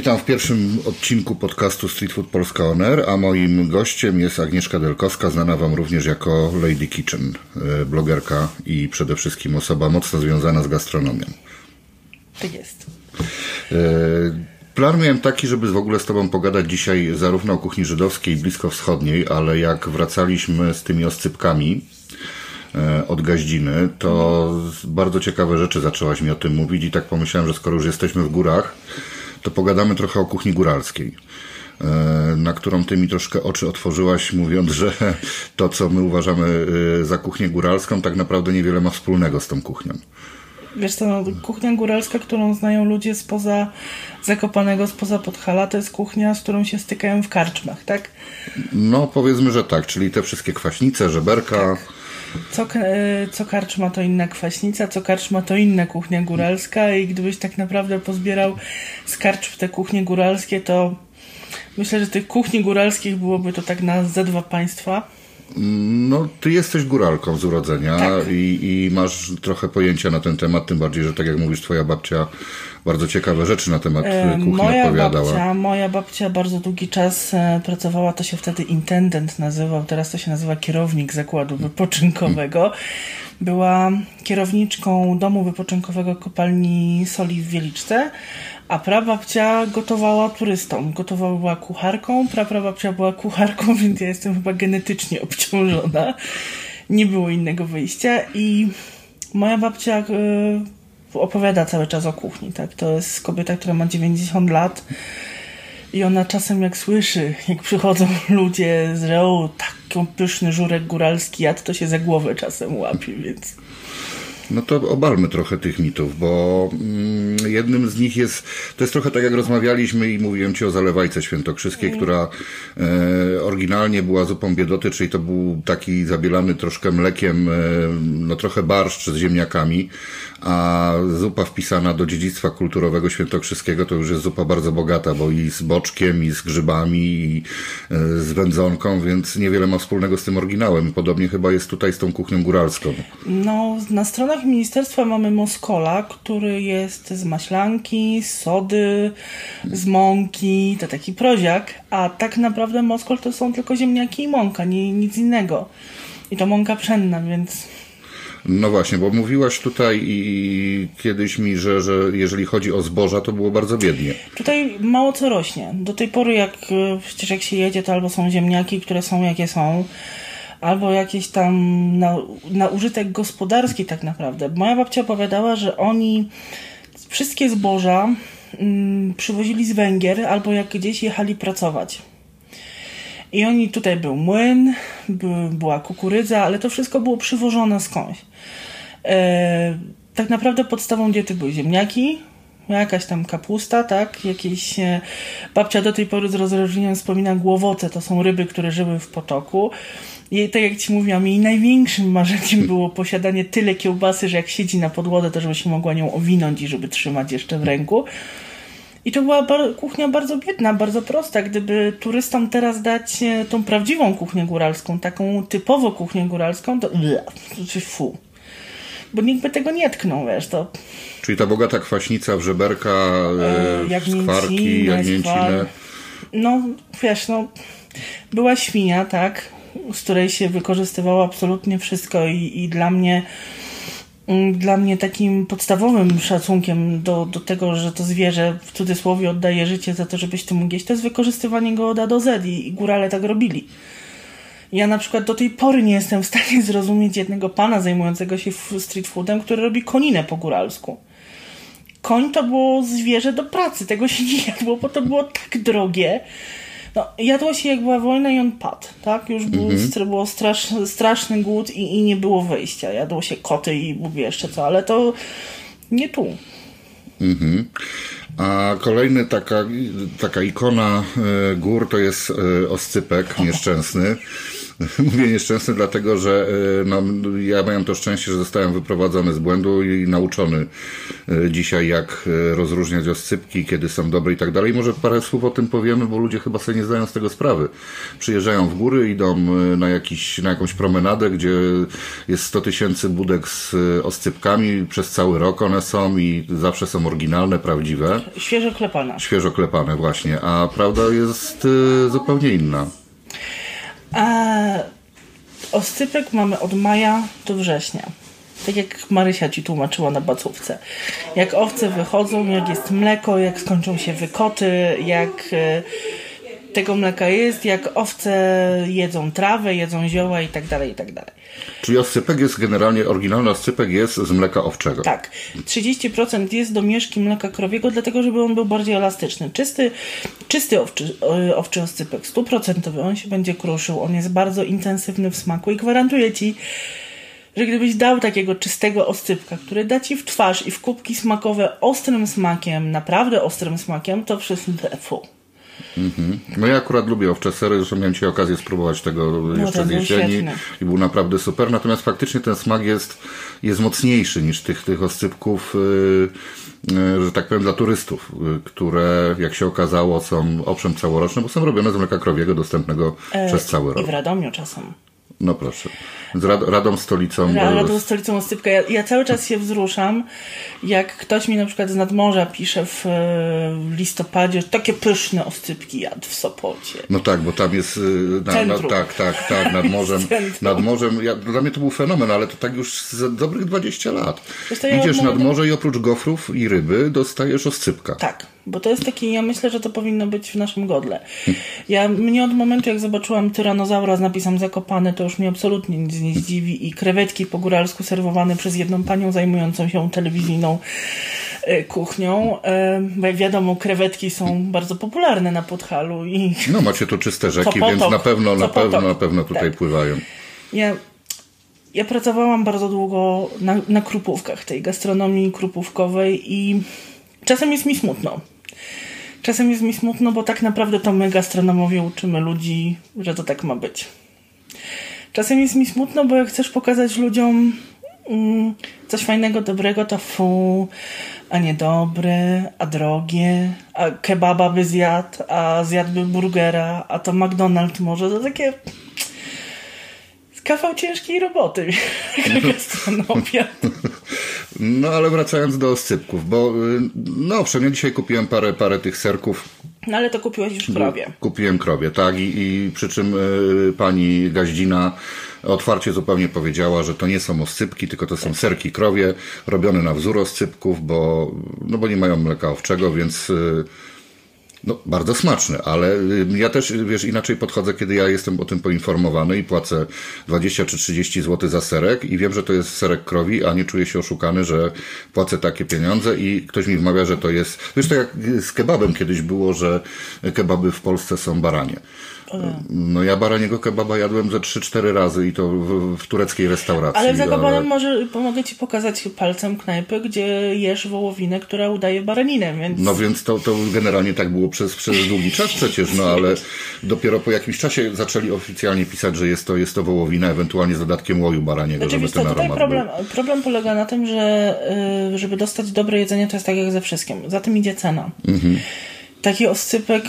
Witam w pierwszym odcinku podcastu Street Food Polska Oner, a moim gościem jest Agnieszka Delkowska, znana Wam również jako Lady Kitchen, e, blogerka i przede wszystkim osoba mocno związana z gastronomią. Tak jest. E, plan miałem taki, żeby w ogóle z Tobą pogadać dzisiaj zarówno o kuchni żydowskiej, bliskowschodniej, ale jak wracaliśmy z tymi oscypkami, e, od gaździny, to bardzo ciekawe rzeczy zaczęłaś mi o tym mówić i tak pomyślałem, że skoro już jesteśmy w górach, to pogadamy trochę o kuchni góralskiej e, na którą ty mi troszkę oczy otworzyłaś, mówiąc, że to, co my uważamy e, za kuchnię góralską, tak naprawdę niewiele ma wspólnego z tą kuchnią. Wiesz co, no, kuchnia góralska, którą znają ludzie spoza Zakopanego, spoza Podhala, to jest kuchnia, z którą się stykają w karczmach, tak? No, powiedzmy, że tak, czyli te wszystkie kwaśnice, żeberka... Tak co, e, co karczma to inna kwaśnica, co karczma to inna kuchnia góralska i gdybyś tak naprawdę pozbierał z karczm te kuchnie góralskie, to myślę, że tych kuchni góralskich byłoby to tak na ze dwa państwa. No, ty jesteś góralką z urodzenia tak. i, i, masz trochę pojęcia na ten temat, tym bardziej, że tak jak mówisz, twoja babcia bardzo ciekawe rzeczy na temat e, kuchni moja opowiadała. Babcia, moja babcia bardzo długi czas e, pracowała, to się wtedy intendent nazywał, teraz to się nazywa kierownik zakładu wypoczynkowego. Była kierowniczką domu wypoczynkowego kopalni soli w Wieliczce, a prababcia gotowała turystom. Gotowała była kucharką, praprababcia była kucharką, więc ja jestem chyba genetycznie obciążona. Nie było innego wyjścia i moja babcia e, opowiada cały czas o kuchni, tak? To jest kobieta, która ma 90 lat i ona czasem jak słyszy, jak przychodzą ludzie z Reu, taki pyszny żurek góralski jad, to się za głowę czasem łapie, więc... No to obalmy trochę tych mitów, bo mm, jednym z nich jest, to jest trochę tak jak rozmawialiśmy i mówiłem Ci o zalewajce świętokrzyskiej, mm. która e, oryginalnie była zupą biedoty, czyli to był taki zabielany troszkę mlekiem, e, no trochę barszcz z ziemniakami, a zupa wpisana do dziedzictwa kulturowego świętokrzyskiego to już jest zupa bardzo bogata, bo i z boczkiem, i z grzybami, i e, z wędzonką, więc niewiele ma wspólnego z tym oryginałem. Podobnie chyba jest tutaj z tą kuchnią góralską. No, na stronach ministerstwa mamy moskola, który jest z maślanki, z sody, z mąki, to taki proziak, a tak naprawdę moskol to są tylko ziemniaki i mąka, nie, nic innego. I to mąka pszenna, więc no właśnie, bo mówiłaś tutaj i kiedyś mi, że, że jeżeli chodzi o zboża, to było bardzo biednie. Tutaj mało co rośnie. Do tej pory, jak przecież jak się jedzie, to albo są ziemniaki, które są jakie są, albo jakieś tam na, na użytek gospodarski tak naprawdę. Moja babcia opowiadała, że oni wszystkie zboża mm, przywozili z Węgier albo jak gdzieś jechali pracować. I oni tutaj był młyn, była kukurydza, ale to wszystko było przywożone skądś. E, tak naprawdę podstawą diety były ziemniaki, jakaś tam kapusta, tak? Jakieś e, babcia do tej pory z rozróżnieniem wspomina głowoce, to są ryby, które żyły w potoku. I tak jak ci mówiłam, jej największym marzeniem było posiadanie tyle kiełbasy, że jak siedzi na podłodze, to żeby się mogła nią owinąć i żeby trzymać jeszcze w ręku. I to była bar kuchnia bardzo biedna, bardzo prosta. Gdyby turystom teraz dać e, tą prawdziwą kuchnię góralską, taką typowo kuchnię góralską, to fu. Bo nikt by tego nie tknął, wiesz, to... Czyli ta bogata kwaśnica, wrzeberka, e, e skwarki, jagnięcinę. No, wiesz, no, była świnia, tak, z której się wykorzystywało absolutnie wszystko i, i dla mnie Mm, dla mnie takim podstawowym szacunkiem do, do tego, że to zwierzę w cudzysłowie oddaje życie za to, żebyś ty mógł jeść, to jest wykorzystywanie go od A do Z i, i górale tak robili. Ja na przykład do tej pory nie jestem w stanie zrozumieć jednego pana zajmującego się street foodem, który robi koninę po góralsku. Koń to było zwierzę do pracy, tego się nie jadło, bo to było tak drogie, no, jadło się jak była wojna i on padł, tak? Już był, mhm. było strasz, straszny głód i, i nie było wyjścia. Jadło się koty i Bóg wie jeszcze co, ale to nie tu. Mhm. A kolejny taka, taka ikona e, gór to jest e, oscypek nieszczęsny. Mówię nieszczęsny dlatego, że no, ja miałem to szczęście, że zostałem wyprowadzony z błędu i nauczony e, dzisiaj, jak e, rozróżniać oscypki, kiedy są dobre i tak dalej. Może parę słów o tym powiemy, bo ludzie chyba sobie nie zdają z tego sprawy. Przyjeżdżają w góry, idą na, jakiś, na jakąś promenadę, gdzie jest 100 tysięcy budek z oscypkami. Przez cały rok one są i zawsze są oryginalne, prawdziwe. Świeżo klepane. Świeżo klepane, właśnie. A prawda jest zupełnie inna. A oscypek mamy od maja do września. Tak jak Marysia ci tłumaczyła na bacówce. Jak owce wychodzą, jak jest mleko, jak skończą się wykoty, jak e, tego mleka jest, jak owce jedzą trawę, jedzą zioła i tak dalej, i tak dalej. Czyli oscypek jest generalnie, oryginalny oscypek jest z mleka owczego. Tak. 30% jest do mieszki mleka krowiego, dlatego żeby on był bardziej elastyczny. Czysty, czysty owczy, owczy oscypek, stuprocentowy, on się będzie kruszył, on jest bardzo intensywny w smaku i gwarantuję Ci, że gdybyś dał takiego czystego oscypka, który da Ci w twarz i w kubki smakowe ostrym smakiem, naprawdę ostrym smakiem, to wszyscy fu. Mhm. No ja akurat lubię owcze sery, zresztą miałem dzisiaj okazję spróbować tego no, jeszcze z jesieni świetny. i był naprawdę super, natomiast faktycznie ten smak jest, jest mocniejszy niż tych, tych oscypków, yy, yy, że tak powiem, dla turystów, yy, które jak się okazało są owszem całoroczne, bo są robione z mleka krowiego dostępnego e, przez cały rok. I w Radomiu czasem. No proszę. Z Rad Radą Stolicą. Radą Stolicą Ostypka. Ja, ja, cały czas się wzruszam, jak ktoś mi na przykład z nadmorza pisze w, w listopadzie, takie pyszne ostypki jadł w Sopocie. No tak, bo tam jest... Y, na, na, tak, tak, tak, nad morzem. nad morzem ja, dla mnie to był fenomen, ale to tak już z dobrych 20 lat. Idziesz nad morze i oprócz gofrów i ryby dostajesz oscypka. Tak. Bo to jest taki, ja myślę, że to powinno być w naszym godle. Ja, mnie od momentu, jak zobaczyłam tyranozaura z napisem zakopany, to już mnie absolutnie nic nie zdziwi i krewetki po góralsku serwowane przez jedną panią zajmującą się telewizyjną e, kuchnią, e, bo jak wiadomo, krewetki są bardzo popularne na Podhalu i... No macie tu czyste rzeki, więc na pewno, na pewno, na pewno tutaj tak. pływają. Ja, ja pracowałam bardzo długo na, na krupówkach, tej gastronomii krupówkowej i czasem jest mi smutno. Czasem jest mi smutno, bo tak naprawdę to my gastronomowie uczymy ludzi, że to tak ma być. Czasem jest mi smutno, bo jak chcesz pokazać ludziom mm, coś fajnego, dobrego, to fu, a niedobre, a drogie, a kebaba by zjadł, a zjadłby burgera, a to McDonald's może, to takie kawał ciężkiej roboty gastronomia. No ale wracając do oscypków, bo y, no owszem, ja dzisiaj kupiłem parę, parę tych serków. No ale to kupiłeś już krowie. Kupiłem krowie, tak i, i przy czym y, pani Gaździna otwarcie zupełnie powiedziała, że to nie są oscypki, tylko to są serki krowie, robione na wzór oscypków, bo, no bo nie mają mleka owczego, więc y, no, bardzo smaczne, ale y, ja też, wiesz, inaczej podchodzę, kiedy ja jestem o tym poinformowany i płacę 20 czy 30 zł za serek i wiem, że to jest serek krowi, a nie czuję się oszukany, że płacę takie pieniądze i ktoś mi wmawia, że to jest... Wiesz, to jak z kebabem kiedyś było, że kebaby w Polsce są baranie. No ja baraniego kebaba jadłem ze 3-4 razy i to w, w, tureckiej restauracji. Ale w Zakopanem ale... może pomogę Ci pokazać palcem knajpy, gdzie jesz wołowinę, która udaje baraninę, więc... No więc to, to generalnie tak było przez, przez długi czas przecież, no ale dopiero po jakimś czasie zaczęli oficjalnie pisać, że jest to, jest to wołowina, ewentualnie z dodatkiem łoju baraniego, Oczywiście, żeby ten aromat problem, był. problem polega na tym, że y, żeby dostać dobre jedzenie, to jest tak jak ze wszystkim. Za tym idzie cena. Mhm. Taki oscypek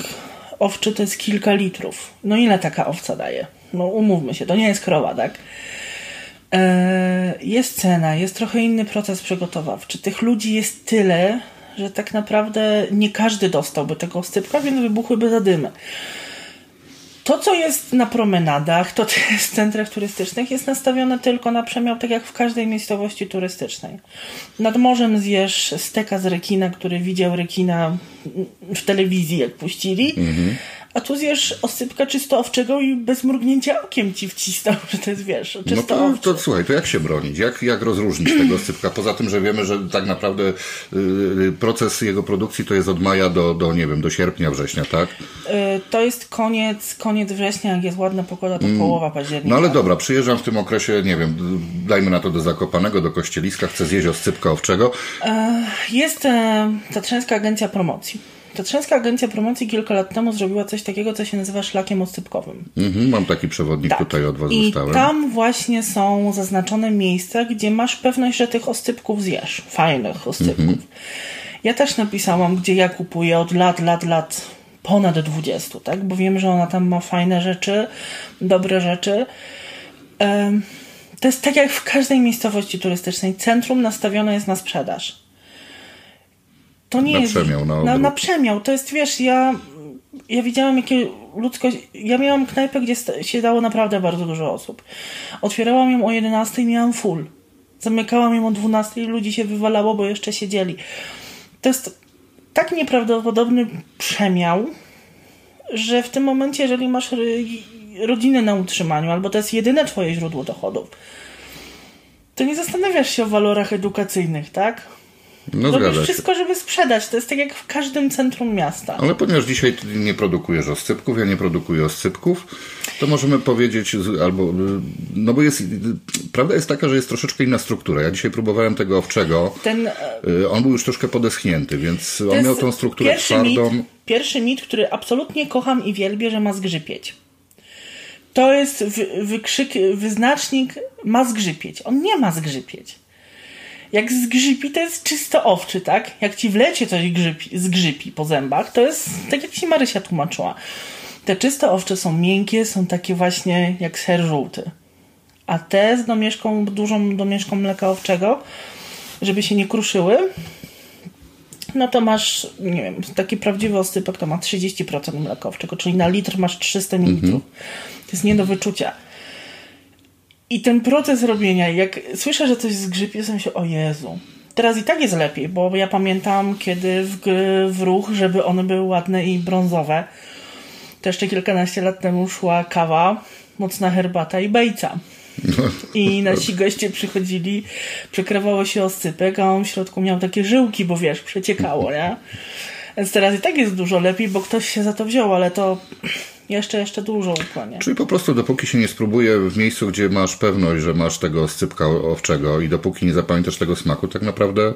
owczy to jest kilka litrów. No ile taka owca daje? No umówmy się, to nie jest krowa, tak? Eee, jest cena, jest trochę inny proces przygotowawczy. Tych ludzi jest tyle, że tak naprawdę nie każdy dostałby tego oscypka, więc wybuchłyby zadymy. To, co jest na promenadach, to, co jest w centrach turystycznych, jest nastawione tylko na przemiał, tak jak w każdej miejscowości turystycznej. Nad morzem zjesz steka z rekina, który widział rekina w telewizji, jak puścili. Mhm a tu zjesz osypka czysto owczego i bez mrugnięcia okiem ci wcisnął, że to jest, wiesz, No to, to słuchaj, to jak się bronić? Jak, jak rozróżnić tego osypka? Poza tym, że wiemy, że tak naprawdę y, proces jego produkcji to jest od maja do, do, nie wiem, do sierpnia, września, tak? Y, to jest koniec, koniec września, jak jest ładna pogoda, to mm. połowa października. No ale dobra, przyjeżdżam w tym okresie, nie wiem, dajmy na to do Zakopanego, do Kościeliska, chcę zjeść oscypka owczego. Y, jest e, Tatrzańska Agencja Promocji Tatrzańska Agencja Promocji kilka lat temu zrobiła coś takiego, co się nazywa szlakiem oscypkowym. Mhm, mam taki przewodnik Tak. tutaj od Was I dostałem. tam właśnie są zaznaczone miejsca, gdzie masz pewność, że tych oscypków zjesz. Fajnych oscypków. Mhm. Ja też napisałam, gdzie ja kupuję od lat, lat, lat, ponad 20, tak? Bo wiem, że ona tam ma fajne rzeczy, dobre rzeczy. To jest tak jak w każdej miejscowości turystycznej. Centrum nastawione jest na sprzedaż. To nie Na jest. przemiał, na na, na przemiał. To jest, wiesz, ja, ja widziałam, jakie ludzkość. Ja miałam knajpę, gdzie sta- siedało naprawdę bardzo dużo osób. Otwierałam ją o 11 i miałam full. Zamykałam ją o 12 i ludzi się wywalało, bo jeszcze siedzieli. To jest tak nieprawdopodobny przemiał, że w tym momencie, jeżeli masz rodzinę na utrzymaniu, albo to jest jedyne twoje źródło dochodów, to nie zastanawiasz się o walorach edukacyjnych, tak? No Robisz wszystko, żeby sprzedać. To jest tak jak w każdym centrum miasta. Ale ponieważ dzisiaj ty nie produkujesz oscypków, ja nie produkuję oscypków, to możemy powiedzieć, albo, y, no bo jest, y, prawda jest taka, że jest troszeczkę inna struktura. Ja dzisiaj próbowałem tego owczego, Ten, y, on był już troszkę podeschnięty, więc on miał tą strukturę pierwszy twardą. Mit, pierwszy mit, który absolutnie kocham i wielbię, że ma zgrzypieć. To jest wy, wykrzyk, wyznacznik ma zgrzypieć. On nie ma zgrzypieć. Jak zgrzypi, to jest czysto owczy, tak? Jak ci wlecie coś grzypi, zgrzypi po zębach, to jest tak jak ci Marysia tłumaczyła. Te czyste owcze są miękkie, są takie właśnie jak ser żółty. A te z domieszką, dużą domieszką mleka owczego, żeby się nie kruszyły, no to masz, nie wiem, taki prawdziwy oscypek to ma 30% mleka owczego, czyli na litr masz 300 ml. To jest nie do wyczucia. I ten proces robienia, jak słyszę, że coś zgrzypie, to myślę, o Jezu. Teraz i tak jest lepiej, bo ja pamiętam, kiedy w, w ruch, żeby one były ładne i brązowe, to jeszcze kilkanaście lat temu szła kawa, mocna herbata i bejca. I nasi goście przychodzili, przekrawało się oscypek, a on w środku miał takie żyłki, bo wiesz, przeciekało, nie? Więc teraz i tak jest dużo lepiej, bo ktoś się za to wziął, ale to jeszcze, jeszcze dużo ukłania. Czyli po prostu dopóki się nie spróbuje w miejscu, gdzie masz pewność, że masz tego oscypka owczego i dopóki nie zapamiętasz tego smaku, tak naprawdę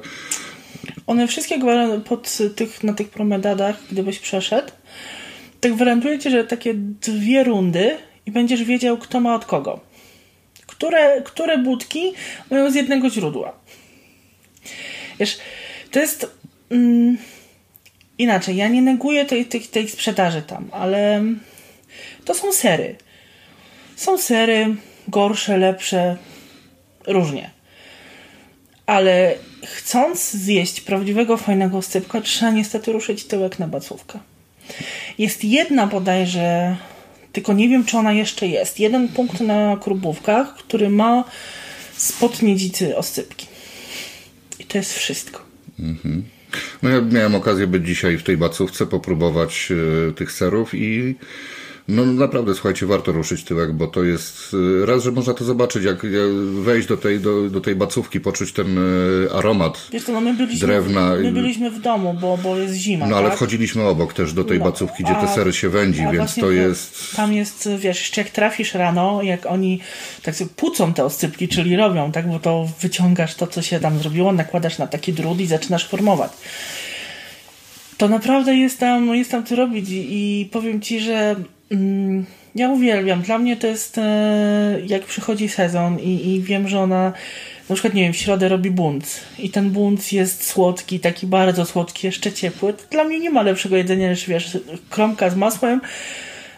One wszystkie pod tych, na tych promedadach, gdybyś przeszedł, tak gwarantuję ci, że takie dwie rundy i będziesz wiedział, kto ma od kogo. Które, które budki mają z jednego źródła. Wiesz, to jest mm, inaczej. Ja nie neguję tej, tej, tej sprzedaży tam, ale to są sery. Są sery gorsze, lepsze, różnie. Ale chcąc zjeść prawdziwego, fajnego scypka, trzeba niestety ruszyć tyłek na bacówkę. Jest jedna bodajże, tylko nie wiem, czy ona jeszcze jest. Jeden punkt na Krubówkach, który ma spod niedzicy oscypki. I to jest wszystko. No ja miałem okazję być dzisiaj w tej bacówce, popróbować e, tych serów i no naprawdę, słuchajcie, warto ruszyć tyłek, bo to jest e, raz, że można to zobaczyć, jak, jak wejść do tej, do, do tej bacówki, poczuć ten e, aromat. Wiesz co, no my byliśmy, Drewna my byliśmy w domu, bo, bo jest zima. No ale tak? wchodziliśmy obok też do tej No, bacówki, gdzie te a- sery się wędzi, więc to jest... Tam jest, wiesz, jeszcze jak trafisz rano, jak oni tak sobie pucą te oscypki, czyli robią, tak, bo to wyciągasz to, co się tam zrobiło, nakładasz na taki drut i zaczynasz formować. To naprawdę jest tam, jest tam co robić i, i powiem Ci, że ja uwielbiam. Dla mnie to jest, e, jak przychodzi sezon i, i wiem, że ona na przykład, nie wiem, w środę robi bunt i ten bunt jest słodki, taki bardzo słodki, jeszcze ciepły. To dla mnie nie ma lepszego jedzenia niż, wiesz, kromka z masłem,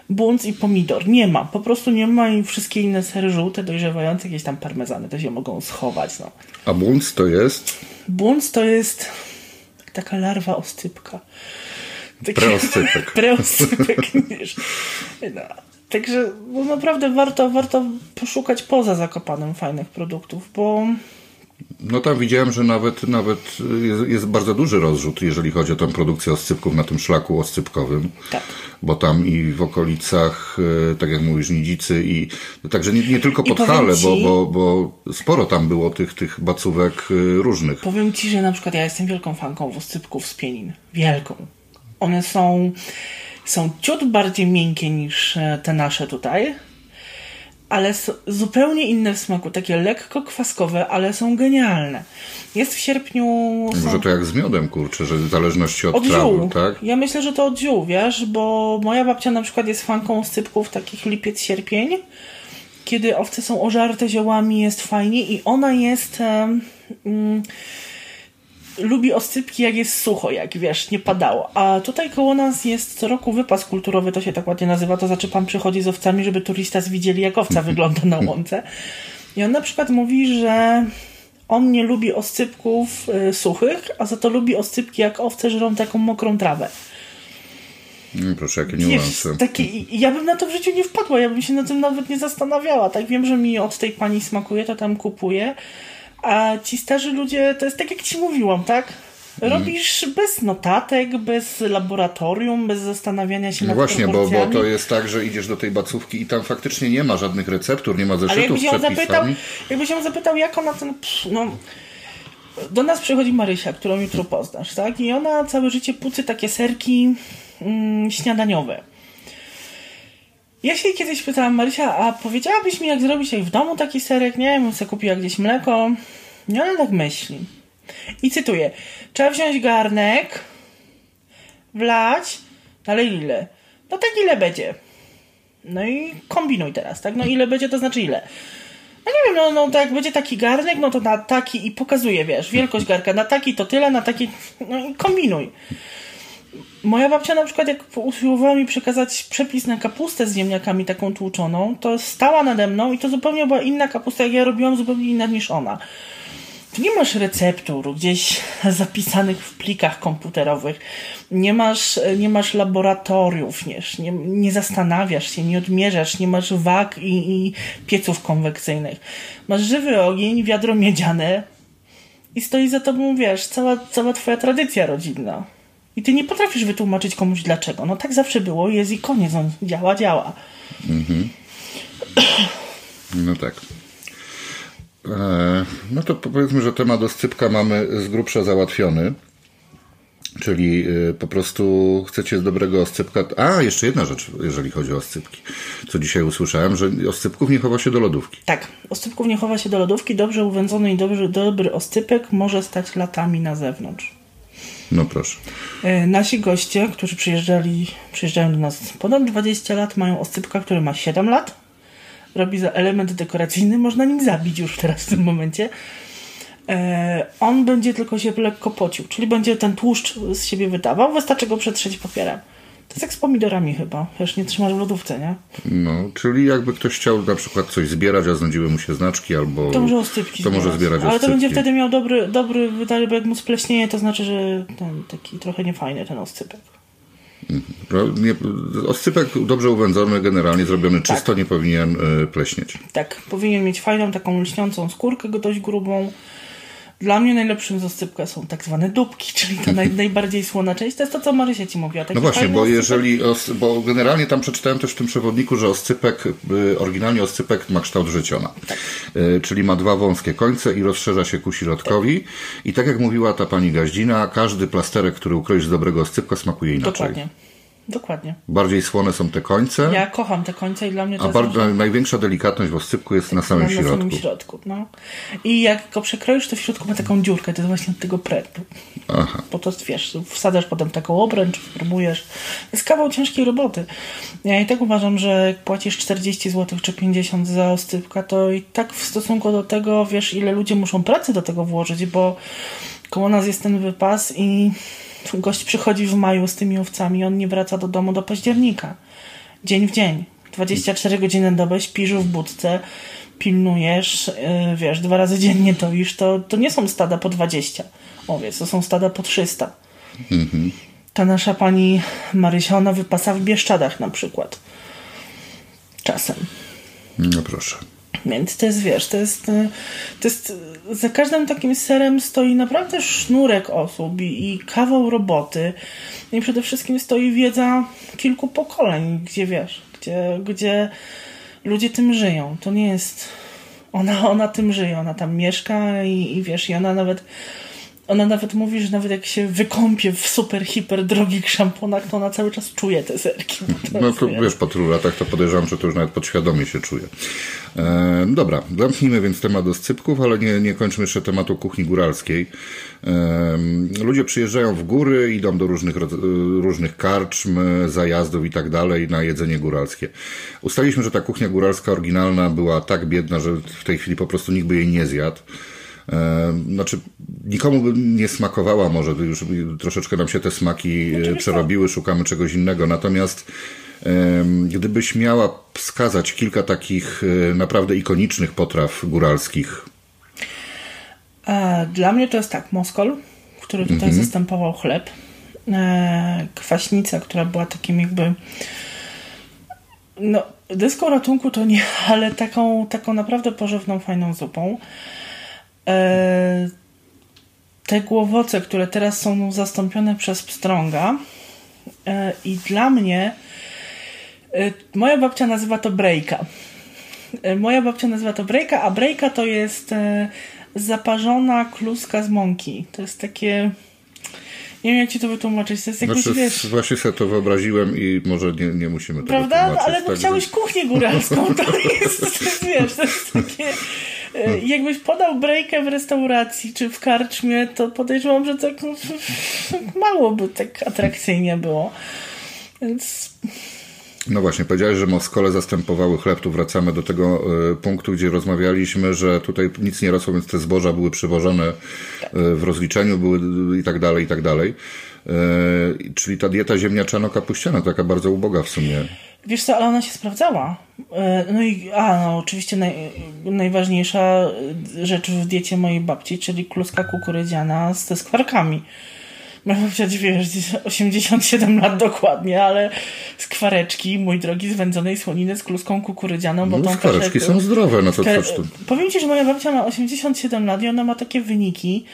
bunt i pomidor. Nie ma, po prostu nie ma i wszystkie inne sery żółte, dojrzewające, jakieś tam parmezany, to się mogą schować, no. A bunc to jest Bunt to jest taka larwa oscypka. Preoscypek. Preoscypek, wiesz. No. Także no naprawdę warto, warto poszukać poza Zakopanem fajnych produktów, bo No tam widziałem, że nawet, nawet jest, jest bardzo duży rozrzut, jeżeli chodzi o tę produkcję oscypków na tym szlaku oscypkowym. Tak. Bo tam i w okolicach, e, tak jak mówisz, Nidzicy i także nie, nie tylko Podhale, bo, ci- bo, bo sporo tam było tych, tych bacówek e, różnych. powiem Ci, że na przykład ja jestem wielką fanką oscypków z pienin. Wielką. One są, są ciut bardziej miękkie niż e, te nasze tutaj, ale zupełnie inne w smaku, takie lekko kwaskowe, ale są genialne. Jest w sierpniu... są- Może to jak z miodem, kurczę, że w zależności od, Od trawy, ziół. tak? Ja myślę, że to od ziół, wiesz, bo moja babcia na przykład jest fanką oscypków takich lipiec, sierpień, kiedy owce są ożarte ziołami, jest fajnie i ona jest... mm, lubi oscypki, jak jest sucho, jak wiesz, nie padało. A tutaj koło nas jest co roku wypas kulturowy, to się tak ładnie nazywa, to znaczy pan przychodzi z owcami, żeby turistas widzieli, jak owca wygląda na łące. I on na przykład mówi, że on nie lubi oscypków y, suchych, a za to lubi oscypki, jak owce żerą taką mokrą trawę. Mm, proszę, jakie Wiesz, niuanse. takie, ja bym na to w życiu nie wpadła, ja bym się na tym nawet nie zastanawiała. Tak wiem, że mi od tej pani smakuje, to tam kupuję. A ci starzy ludzie, to jest tak jak ci mówiłam, tak? Robisz bez notatek, bez laboratorium, bez zastanawiania się No nad właśnie, bo, bo to jest tak, że idziesz do tej bacówki i tam faktycznie nie ma żadnych receptur, nie ma Ale zeszytów jakbyś z ją zapytał, przepisami. jakbyś ją zapytał, jak ona ten. No, do nas przychodzi Marysia, którą jutro poznasz, tak? I ona całe życie pucy takie serki mm, śniadaniowe. Ja się jej kiedyś pytałam, Marysia, a powiedziałabyś mi, jak zrobić jak w domu taki serek? Nie wiem, sobie kupiła gdzieś mleko. I ona tak myśli. I cytuję. Trzeba wziąć garnek, wlać, ale ile? No tak ile będzie. No i kombinuj teraz, tak? No ile będzie, to znaczy ile. No nie wiem, no, no jak będzie taki garnek, no to na taki i pokazuje, wiesz, wielkość garka, na taki to tyle, na taki, no i kombinuj. Moja babcia na przykład, jak usiłowała mi przekazać przepis na kapustę z ziemniakami taką tłuczoną, to stała nade mną i to zupełnie była inna kapusta, jak ja robiłam, zupełnie inna niż ona. Tu nie masz receptur gdzieś zapisanych w plikach komputerowych. Nie masz, nie masz laboratoriów, nie, nie, nie zastanawiasz się, nie odmierzasz, nie masz wag i, i pieców konwekcyjnych. Masz żywy ogień, wiadro miedziane i stoi za tobą, wiesz, cała, cała twoja tradycja rodzinna. I ty nie potrafisz wytłumaczyć komuś dlaczego. No tak zawsze było, jest i koniec. On działa, działa. No tak. E, no to powiedzmy, że temat oscypka mamy z grubsza załatwiony. Czyli e, po prostu chcecie z dobrego oscypka. A, jeszcze jedna rzecz, jeżeli chodzi o oscypki. Co dzisiaj usłyszałem, że oscypków nie chowa się do lodówki. Tak, oscypków nie chowa się do lodówki. Dobrze uwędzony i dobry, dobry oscypek może stać latami na zewnątrz. No proszę. E, Nasi goście, którzy przyjeżdżali, przyjeżdżają do nas ponad 20 lat, mają oscypka, który ma 7 lat. Robi za element dekoracyjny, można nim zabić już teraz w tym momencie. E, on będzie tylko się lekko pocił, czyli będzie ten tłuszcz z siebie wydawał, wystarczy go przetrzeć papierem. To jest jak z pomidorami chyba, wiesz, nie trzymasz w lodówce, nie? No, czyli jakby ktoś chciał na przykład coś zbierać, a znędziły mu się znaczki albo... To może oscypki To może zbierać Ale to będzie wtedy miał dobry, dobry jak mu spleśnieje, to znaczy, że ten taki trochę niefajny ten oscypek. No, Nie, oscypek dobrze uwędzony, generalnie zrobiony Tak. czysto, nie powinien y, pleśnieć. Tak, powinien mieć fajną, taką lśniącą skórkę dość grubą. Dla mnie najlepszym z oscypka są tak zwane dupki, czyli ta naj, najbardziej słona część. To jest to, co Marysia ci mówiła. No właśnie, bo jeżeli, bo generalnie tam przeczytałem też w tym przewodniku, że oscypek, y, oryginalnie oscypek ma kształt życiona. Tak. Y, czyli ma dwa wąskie końce i rozszerza się ku środkowi. I tak jak mówiła ta pani Gaździna, każdy plasterek, który ukroisz z dobrego oscypka smakuje inaczej. Dokładnie. Dokładnie. Bardziej słone są te końce, Ja kocham te końce i dla mnie to a jest bardzo, największa delikatność w oscypku jest na samym na środku. samym środku. No. I jak go przekroisz, to w środku ma taką dziurkę, to jest właśnie od tego pretu. Aha. Po to wiesz, wsadzasz potem taką obręcz. To jest kawał ciężkiej roboty. Ja i tak uważam, że jak płacisz 40 zł czy 50 za oscypka, to i tak w stosunku do tego, wiesz, ile ludzie muszą pracy do tego włożyć, bo koło nas jest ten wypas i gość przychodzi w maju z tymi owcami, on nie wraca do domu do października. Dzień w dzień. 24 godziny na dobę śpisz w budce, pilnujesz, yy, wiesz, dwa razy dziennie doisz, to, to nie są stada po 20 owiec, to są stada po 300. Ta nasza pani Marysia, ona wypasa w Bieszczadach na przykład. Czasem. No proszę. Więc to jest, wiesz, to jest, y, to jest, za każdym takim serem stoi naprawdę sznurek osób i, i kawał roboty. I przede wszystkim stoi wiedza kilku pokoleń, gdzie wiesz, gdzie, gdzie ludzie tym żyją. To nie jest, ona, ona tym żyje, ona tam mieszka i, i wiesz, i ona nawet ona nawet mówi, że nawet jak się wykąpie w super, hiper drogich szamponach, to ona cały czas czuje te serki. To no to wiesz, po tylu latach to podejrzewam, że to już nawet podświadomie się czuje. E, dobra, zamknijmy więc temat oscypków, ale nie, nie kończmy jeszcze tematu kuchni góralskiej. E, ludzie przyjeżdżają w góry, idą do różnych, różnych karczm, zajazdów i tak dalej na jedzenie góralskie. Ustaliliśmy, że ta kuchnia góralska oryginalna była tak biedna, że w tej chwili po prostu nikt by jej nie zjadł. E, znaczy, nikomu by nie smakowała może, już troszeczkę nam się te smaki Oczywiście. przerobiły, szukamy czegoś innego. Natomiast gdybyś miała wskazać kilka takich e, naprawdę ikonicznych potraw góralskich. E, dla mnie to jest tak, moskol, który tutaj mhm. zastępował chleb, kwaśnica, która była takim jakby no, dyską ratunku to nie, ale taką, taką naprawdę pożywną, fajną zupą. E, te głowoce, które teraz są zastąpione przez pstrąga e, i dla mnie e, moja babcia nazywa to brejka. Moja babcia nazywa to brejka, a brejka to jest zaparzona kluska z mąki. To jest takie... Nie wiem, jak ci to wytłumaczyć. To jest jakoś, znaczy, wiesz... Właśnie sobie to wyobraziłem i może nie, nie musimy tego Prawda? Ale no, tak, chciałeś kuchnię góralską. To jest, wiesz, to jest takie... E, jakbyś podał breakę w restauracji czy w karczmie, to podejrzewam, że tak mało by tak atrakcyjnie było. Więc... No właśnie, powiedziałeś, że Moskole zastępowały chleb. Tu wracamy do tego y, punktu, gdzie rozmawialiśmy, że tutaj nic nie rosło, więc te zboża były przywożone y, w rozliczeniu były i tak dalej, i tak dalej. Czyli ta dieta ziemniaczano-kapuściana, taka bardzo uboga w sumie. Wiesz co, ale ona się sprawdzała. E, no i, a no oczywiście naj, najważniejsza rzecz w diecie mojej babci, czyli kluska kukurydziana z, ze skwarkami. Można powiedzieć, wiesz, 87 lat dokładnie, ale skwareczki, mój drogi, z wędzonej słoniny z kluską kukurydzianą, bo no, tą skwareczki są zdrowe, no to coś tu. Powiem Ci, że moja babcia ma 87 lat i ona ma takie wyniki,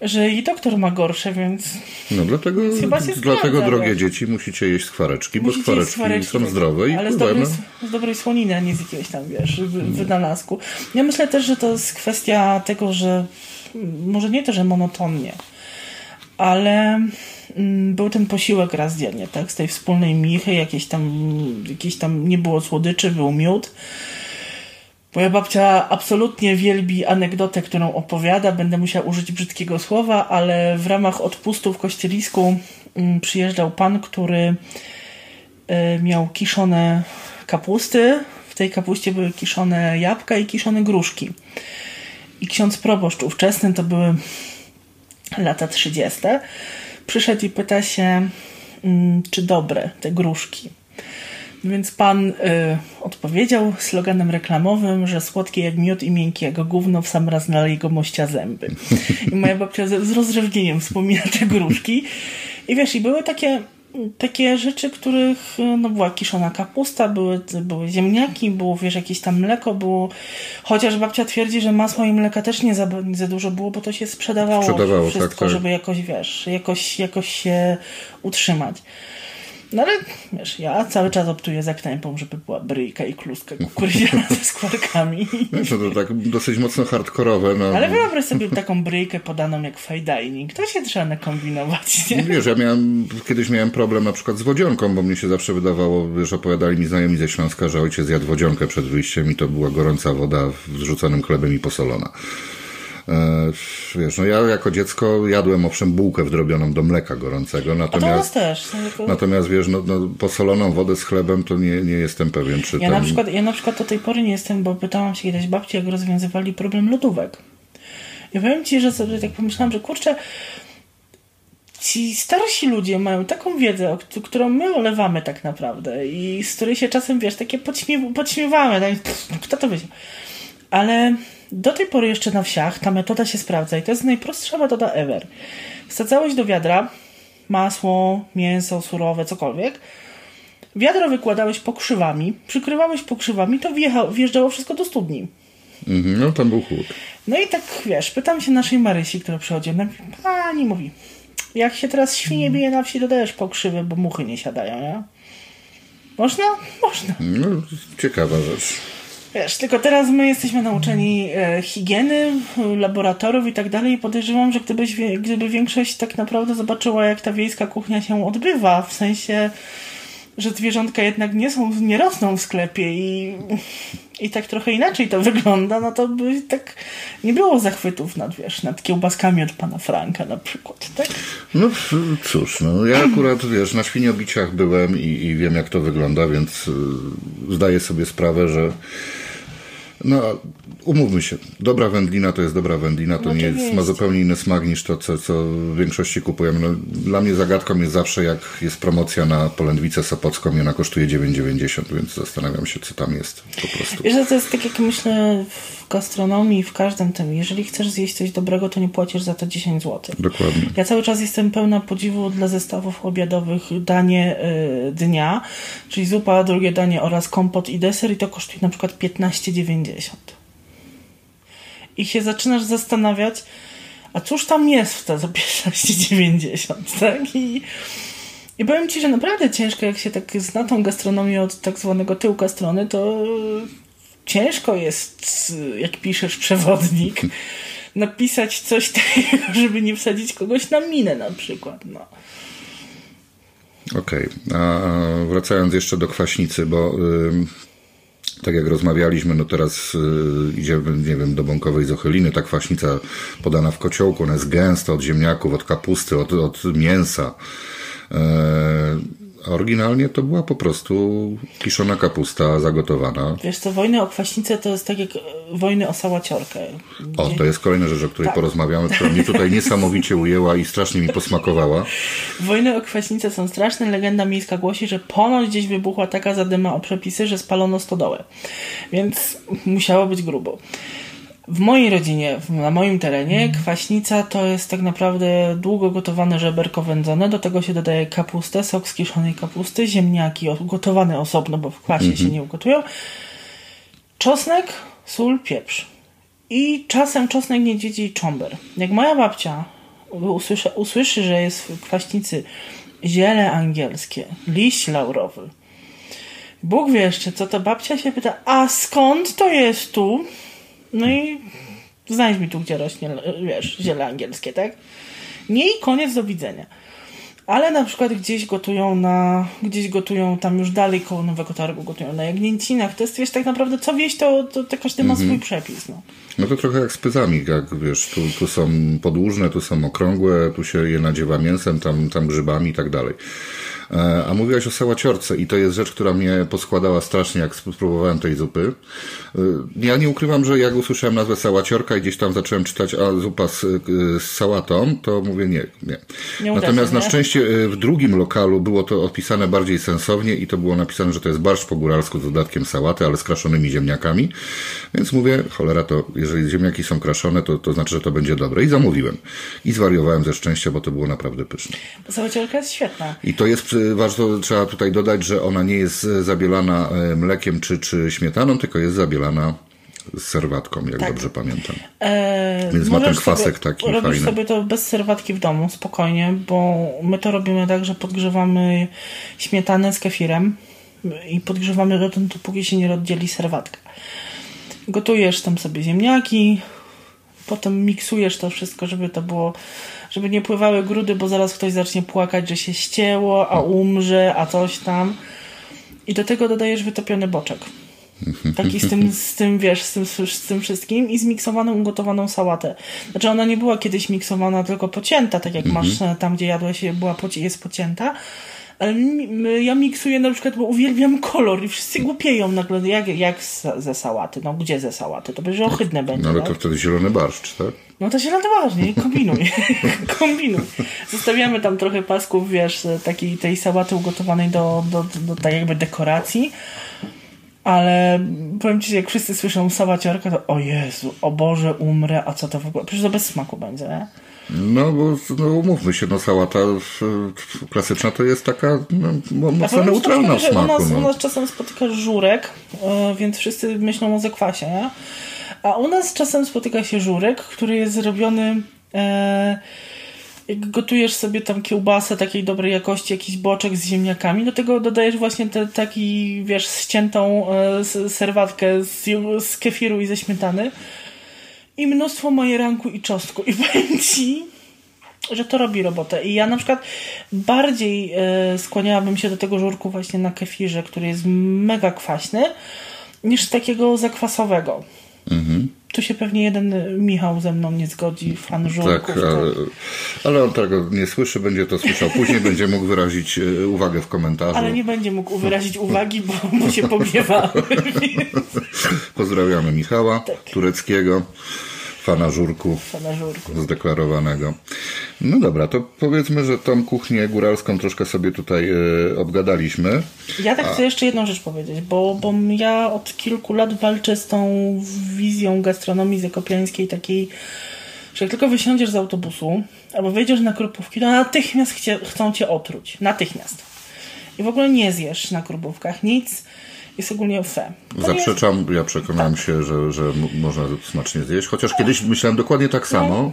że i doktor ma gorsze, więc. No dlatego, dlatego drogie dzieci, musicie jeść skwareczki, musicie bo skwareczki, skwareczki są zdrowe i Ale z dobrej, z dobrej słoniny, a nie z jakiegoś tam, wiesz, wynalazku. Ja myślę też, że to jest kwestia tego, że może nie to, że monotonnie, ale mm, był ten posiłek raz dziennie, tak? Z tej wspólnej michy, jakieś tam, jakieś tam nie było słodyczy, był miód Moja babcia absolutnie wielbi anegdotę, którą opowiada. Będę musiała użyć brzydkiego słowa, ale w ramach odpustu w kościelisku mm, przyjeżdżał pan, który y, miał kiszone kapusty. W tej kapuście były kiszone jabłka i kiszone gruszki. I ksiądz proboszcz ówczesny, to były lata 30. Przyszedł i pyta się, mm, czy dobre te gruszki. Więc pan y, odpowiedział sloganem reklamowym, że słodkie jak miód i miękkie jak gówno w sam raz na jego mościa zęby. I moja babcia z, z rozrzewnieniem wspomina te gruszki. I wiesz, i były takie takie rzeczy, których no, była kiszona kapusta, były, były ziemniaki, było wiesz, jakieś tam mleko, było chociaż babcia twierdzi, że masła i mleka też nie za, nie za dużo było, bo to się sprzedawało, sprzedawało wszystko, tak, tak. żeby jakoś, wiesz, jakoś, jakoś się utrzymać. No ale wiesz, ja cały czas optuję za knajpą, żeby była bryjka i kluska kukurydziana ze składkami. Wiesz, no to tak dosyć mocno hardkorowe. No. Ale wyobraź sobie taką bryjkę podaną jak fine dining. To się trzeba nakombinować, nie? Wiesz, ja miałem, kiedyś miałem problem na przykład z wodzionką, bo mnie się zawsze wydawało, wiesz, opowiadali mi znajomi ze Śląska, że ojciec jadł wodzionkę przed wyjściem i to była gorąca woda z wrzuconym chlebem i posolona. E, wiesz, no ja jako dziecko jadłem owszem bułkę wdrobioną do mleka gorącego, natomiast, też, natomiast wiesz, no, no, posoloną wodę z chlebem to nie, nie jestem pewien, czy ja na przykład Ja na przykład do tej pory nie jestem, bo pytałam się kiedyś babci, jak rozwiązywali problem lodówek. Ja powiem Ci, że sobie tak pomyślałam, że kurczę, ci starsi ludzie mają taką wiedzę, którą my olewamy tak naprawdę i z której się czasem, wiesz, takie podśmiew podśmiewamy. Tak, kto to wiedział? Ale do tej pory jeszcze na wsiach ta metoda się sprawdza i to jest najprostsza metoda ever. Wsadzałeś do wiadra masło, mięso surowe, cokolwiek. Wiadro wykładałeś pokrzywami, przykrywałeś pokrzywami, to wjechało, wjeżdżało wszystko do studni. Mhm, no tam był chłód. No i tak, wiesz, pytam się naszej Marysi, która przychodzi, ona pani mówi, jak się teraz świnie bije na wsi, dodajesz pokrzywy, bo muchy nie siadają, nie? Można? Można. No, ciekawa rzecz. Wiesz, tylko teraz my jesteśmy nauczeni e, higieny, laboratorów i tak dalej i podejrzewam, że gdybyś, gdyby większość tak naprawdę zobaczyła, jak ta wiejska kuchnia się odbywa, w sensie że zwierzątka jednak nie są, nie rosną w sklepie i, i tak trochę inaczej to wygląda, no to by tak nie było zachwytów nad, wiesz, nad kiełbaskami od pana Franka na przykład, tak? No cóż, no ja akurat, wiesz, na świniobiciach byłem i, i wiem jak to wygląda, więc y, zdaję sobie sprawę, że no, umówmy się, dobra wędlina to jest dobra wędlina, to no nie jest, ma zupełnie inny smak niż to, co, co w większości kupujemy. No, dla mnie zagadką jest zawsze, jak jest promocja na polędwicę sopocką i ona kosztuje 9,90, więc zastanawiam się, co tam jest po prostu. Wiesz, to jest tak, jak myślę w gastronomii, w każdym tym. Jeżeli chcesz zjeść coś dobrego, to nie płacisz za to 10 zł. Dokładnie. Ja cały czas jestem pełna podziwu dla zestawów obiadowych danie y, dnia, czyli zupa, drugie danie oraz kompot i deser i to kosztuje na przykład 15,90 i się zaczynasz zastanawiać, a cóż tam jest w te za 15,90, tak? I, I powiem Ci, że naprawdę ciężko, jak się tak zna tą gastronomię od tak zwanego tyłka strony, to ciężko jest, jak piszesz przewodnik, napisać coś takiego, żeby nie wsadzić kogoś na minę na przykład, no. Okej, okay. a wracając jeszcze do kwaśnicy, bo tak jak rozmawialiśmy, no teraz y, idziemy, nie wiem, do bąkowej zochyliny, ta kwaśnica podana w kociołku, ona jest gęsta od ziemniaków, od kapusty, od, od mięsa. E, oryginalnie to była po prostu kiszona kapusta zagotowana. Wiesz co, wojny o kwaśnicę to jest tak jak wojny o sałaciorkę. Gdzie... O, to jest kolejna rzecz, o której tak. porozmawiamy, która mnie tutaj niesamowicie ujęła i strasznie mi posmakowała. Wojny o kwaśnicę są straszne. Legenda miejska głosi, że ponoć gdzieś wybuchła taka zadyma o przepisy, że spalono stodołę. Więc musiało być grubo. W mojej rodzinie, na moim terenie, kwaśnica to jest tak naprawdę długo gotowane żeberko wędzone. Do tego się dodaje kapustę, sok z kiszonej kapusty, ziemniaki gotowane osobno, bo w kwasie mm -hmm. się mhm. nie ugotują. Czosnek, sól, pieprz. I czasem czosnek niedźwiedzi i czomber. Jak moja babcia usłyszy, usłyszy, że jest w kwaśnicy ziele angielskie, liść laurowy, Bóg wie jeszcze co, to babcia się pyta, a skąd to jest tu? No i znajdź mi tu, gdzie rośnie, wiesz, ziele angielskie, tak? Nie i koniec, do widzenia. Ale na przykład gdzieś gotują na, gdzieś gotują tam już dalej koło Nowego Targu, gotują na Jagnięcinach. To jest, wiesz, tak naprawdę co wieś, to, to, to każdy ma swój mhm. przepis, no. No to trochę jak z pyzami, jak wiesz, tu, tu są podłużne, tu są okrągłe, tu się je nadziewa mięsem, tam, tam grzybami i tak dalej. E, a mówiłaś o sałaciorce i to jest rzecz, która mnie poskładała strasznie, jak spróbowałem tej zupy. E, ja nie ukrywam, że jak usłyszałem nazwę sałaciorka i gdzieś tam zacząłem czytać, a zupa z, z sałatą, to mówię nie, nie. nie Natomiast na szczęście e, w drugim lokalu było to opisane bardziej sensownie i to było napisane, że to jest barszcz po góralsku z dodatkiem sałaty, ale z kraszonymi ziemniakami. Więc mówię, cholera, to jeżeli ziemniaki są kraszone, to, to znaczy, że to będzie dobre. I zamówiłem. I zwariowałem ze szczęścia, bo to było naprawdę pyszne. Sałaciorka jest świetna. I to jest warto, trzeba tutaj dodać, że ona nie jest zabielana e, mlekiem czy, czy śmietaną, tylko jest zabielana z serwatką, jak tak. dobrze pamiętam. Eee, Więc ma ten kwasek sobie, taki robisz fajny. Sobie to bez serwatki w domu, spokojnie, bo my to robimy tak, że podgrzewamy śmietanę z kefirem i podgrzewamy dotąd, dopóki się nie rozdzieli serwatka. Gotujesz tam sobie ziemniaki, potem miksujesz to wszystko, żeby to było żeby nie pływały grudy, bo zaraz ktoś zacznie płakać, że się ścięło, a umrze, a coś tam. I do tego dodajesz wytopiony boczek. Taki z tym, z tym wiesz, z tym, z tym wszystkim i zmiksowaną, ugotowaną sałatę. Znaczy ona nie była kiedyś miksowana, tylko pocięta, tak jak masz mhm. tam, gdzie jadłeś, była, jest pocięta ale ja miksuję na przykład, bo uwielbiam kolor i wszyscy głupieją nagle, jak, jak ze sałaty. No gdzie ze sałaty? To będzie ohydne będzie. No ale to wtedy zielony barszcz, tak? No to zielony barszcz, nie? Kombinuj. Kombinuj. Zostawiamy tam trochę pasków, wiesz, takiej tej sałaty ugotowanej do, do, do, do tak jakby dekoracji. Ale powiem Ci, jak wszyscy słyszą sałaciorka, to o Jezu, o Boże, umrę, a co to w ogóle? Przecież to bez smaku będzie, nie? No bo no, umówmy się, no sałata klasyczna to jest taka no, mocno neutralna w smaku. U nas, no. u nas czasem spotyka żurek, e, więc wszyscy myślą o zakwasie, nie? A u nas czasem spotyka się żurek, który jest zrobiony e, jak gotujesz sobie tam kiełbasę takiej dobrej jakości, jakiś boczek z ziemniakami, do tego dodajesz właśnie te, taki, wiesz, ściętą e, serwatkę z, z kefiru i ze śmietany i mnóstwo majeranku i czosnku. I powiem że to robi robotę. I ja na przykład bardziej e, skłaniałabym się do tego żurku właśnie na kefirze, który jest mega kwaśny, niż takiego zakwasowego. Mhm. Tu się pewnie jeden Michał ze mną nie zgodzi, fan żurków. Tak, ale, ale on tego nie słyszy, będzie to słyszał później, będzie mógł wyrazić e, uwagę w komentarzu. Ale nie będzie mógł wyrazić uwagi, bo, bo się pogniewa. Pozdrawiamy Michała tak. Tureckiego. Fana żurku. Fana żurku. Zdeklarowanego. No dobra, to powiedzmy, że tą kuchnię góralską troszkę sobie tutaj y, obgadaliśmy. Ja tak A... chcę jeszcze jedną rzecz powiedzieć, bo, bo ja od kilku lat walczę z tą wizją gastronomii zakopiańskiej takiej, że jak tylko wysiądziesz z autobusu albo wejdziesz na krupówki, to natychmiast chcie, chcą cię otruć. Natychmiast. I w ogóle nie zjesz na krupówkach nic jest ogólnie fe. Zaprzeczam, jest... ja przekonałem tak. się, że, że można smacznie zjeść, chociaż kiedyś myślałem dokładnie tak samo.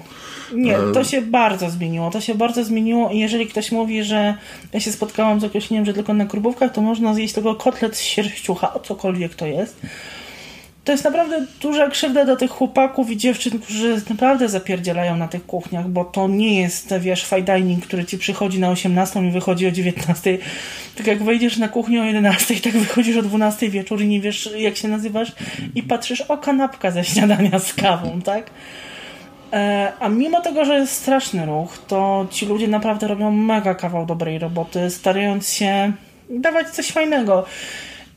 No, nie, to się bardzo zmieniło. To się bardzo zmieniło i jeżeli ktoś mówi, że ja się spotkałam z określeniem, że tylko na krubówkach, to można zjeść tylko kotlet z sierściucha, o cokolwiek to jest to jest naprawdę duża krzywda dla tych chłopaków i dziewczyn, którzy naprawdę zapierdzielają na tych kuchniach, bo to nie jest, wiesz, fine dining, który ci przychodzi na 18 i wychodzi o 19. Tak jak wejdziesz na kuchnię o 11, tak wychodzisz o 12 wieczór i nie wiesz, jak się nazywasz i patrzysz, o kanapka ze śniadania z kawą, tak? E, a mimo tego, że jest straszny ruch, to ci ludzie naprawdę robią mega kawał dobrej roboty, starając się dawać coś fajnego.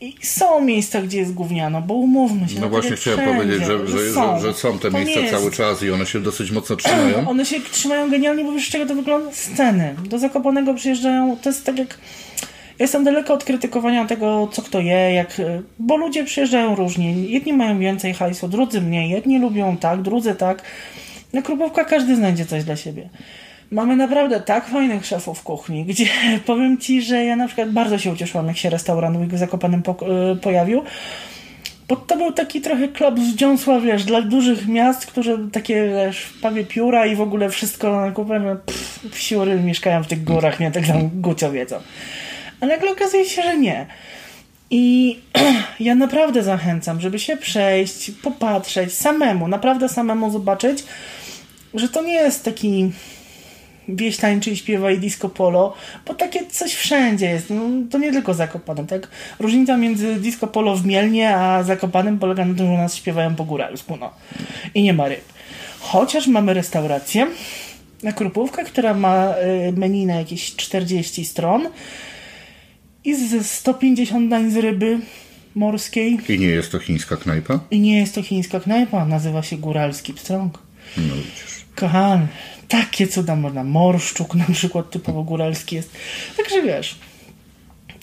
I są miejsca, gdzie jest gówniano, bo umówmy się. No, no właśnie chciałem wszędzie. powiedzieć, że, że, są. że, są te to miejsca cały czas i one się dosyć mocno trzymają. One się trzymają genialnie, bo wiesz, z czego to wygląda? Sceny. Do Zakopanego przyjeżdżają, to jest tak jak... Ja jestem daleko od krytykowania tego, co kto je, jak... bo ludzie przyjeżdżają różnie. Jedni mają więcej hajsu, drudzy mniej. Jedni lubią tak, drudzy tak. Na Krupówka każdy znajdzie coś dla siebie. Mamy naprawdę tak fajnych szefów kuchni, gdzie powiem Ci, że ja na przykład bardzo się ucieszyłam, jak się restaurant w Zakopanem po, y, pojawił. Bo to był taki trochę klub z dziąsła, wiesz, dla dużych miast, które takie, wiesz, pawie pióra i w ogóle wszystko na kupę, no, pff, mieszkają w tych górach, nie, tak tam gucio wiedzą. Ale nagle okazuje się, że nie. I ja naprawdę zachęcam, żeby się przejść, popatrzeć samemu, naprawdę samemu zobaczyć, że to nie jest taki wieś tańczy i śpiewa i disco polo, bo takie coś wszędzie jest. No, to nie tylko Zakopane, tak? Różnica między disco polo w Mielnie, a Zakopanem polega na tym, że u nas śpiewają po góralsku, no. I nie ma ryb. Chociaż mamy restaurację na Krupówkę, która ma y, menu na jakieś 40 stron i ze 150 dań z ryby morskiej. I nie jest to chińska knajpa? I nie jest to chińska knajpa, nazywa się Góralski Pstrąg. No widzisz. Kochany takie cuda można. Morszczuk na przykład typowo góralski jest. Także wiesz.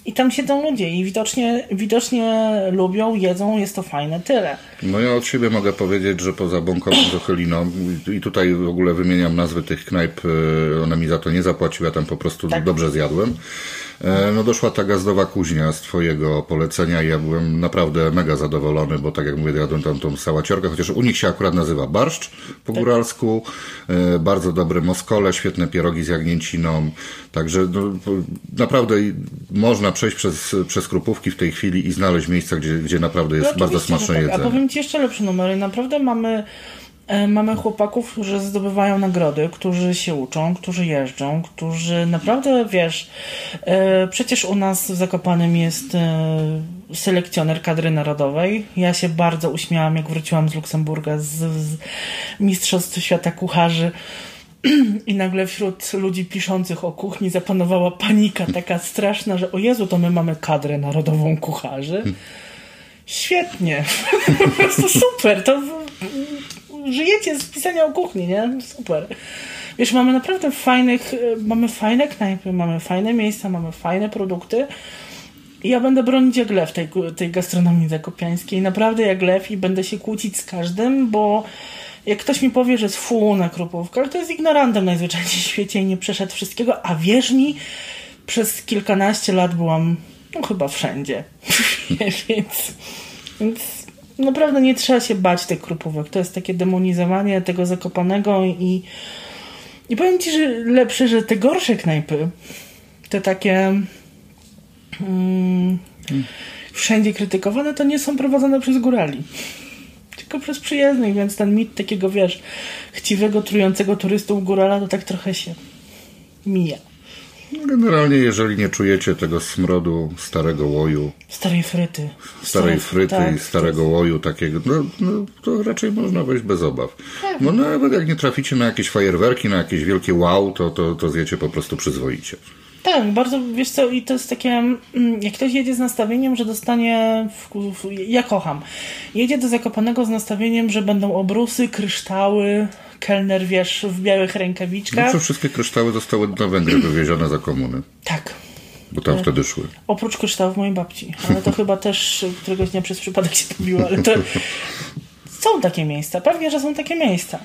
I tam siedzą ludzie i widocznie, widocznie lubią, jedzą, jest to fajne, tyle. No ja od siebie mogę powiedzieć, że poza Bąką Zocheliną i tutaj w ogóle wymieniam nazwy tych knajp, e, ona mi za to nie zapłaciła, tam po prostu tak. dobrze zjadłem. E, no doszła ta gazdowa kuźnia z twojego polecenia i ja byłem naprawdę mega zadowolony, bo tak jak mówię, jadłem tam tą sałaciorkę, chociaż u nich się akurat nazywa barszcz po tak. góralsku, e, bardzo dobre moskole, świetne pierogi z jagnięciną, także no, naprawdę można przejść przez, przez Krupówki w tej chwili i znaleźć miejsca, gdzie, gdzie naprawdę jest no, bardzo smaczne tak. jedzenie. A powiem Ci jeszcze lepsze numery, naprawdę mamy mamy chłopaków, którzy zdobywają nagrody, którzy się uczą, którzy jeżdżą, którzy naprawdę, wiesz, e, przecież u nas w Zakopanym jest e, selekcjoner kadry narodowej. Ja się bardzo uśmiałam, jak wróciłam z Luksemburga z, z Mistrzostw Świata Kucharzy i nagle wśród ludzi piszących o kuchni zapanowała panika taka straszna, że o Jezu, to my mamy kadrę narodową kucharzy. Świetnie. po prostu super. To żyjecie z pisania o kuchni, nie? Super. Wiesz, mamy naprawdę fajnych, e, mamy fajne knajpy, mamy fajne miejsca, mamy fajne produkty. I ja będę bronić jak lew tej, tej gastronomii zakopiańskiej. Naprawdę jak lew i będę się kłócić z każdym, bo jak ktoś mi powie, że jest fu na krupówkach, to jest ignorantem najzwyczajniej w świecie i nie przeszedł wszystkiego, a wierz mi, przez kilkanaście lat byłam no chyba wszędzie. więc, więc naprawdę nie trzeba się bać tych krupówek. To jest takie demonizowanie tego zakopanego i I powiem ci, że lepsze, że te gorsze knajpy, te takie mm, wszędzie krytykowane, to nie są prowadzone przez górali. Tylko przez przyjezdnych, więc ten mit takiego, wiesz, chciwego, trującego turystów górala to tak trochę się mija. Generalnie, jeżeli nie czujecie tego smrodu starego łoju, Starej fryty. starej Stare- fryty tak, i starego łoju takiego, no, no, to raczej można wejść bez obaw. No nawet jak nie traficie na jakieś fajerwerki, na jakieś wielkie wow, to, to, to zjecie po prostu przyzwoicie. Tak, bardzo, wiesz co, i to jest takie, mm, jak ktoś jedzie z nastawieniem, że dostanie, w, w, ja kocham, jedzie do Zakopanego z nastawieniem, że będą obrusy, kryształy, kelner, wiesz, w białych No rękawiczkach. co wszystkie kryształy zostały na Węgry wywiezione za komuny, Tak, bo tam wtedy szły. oprócz kryształów mojej babci, ale to chyba też któregoś dnia przez przypadek się pobiło, ale to są takie miejsca, pewnie, że są takie miejsca.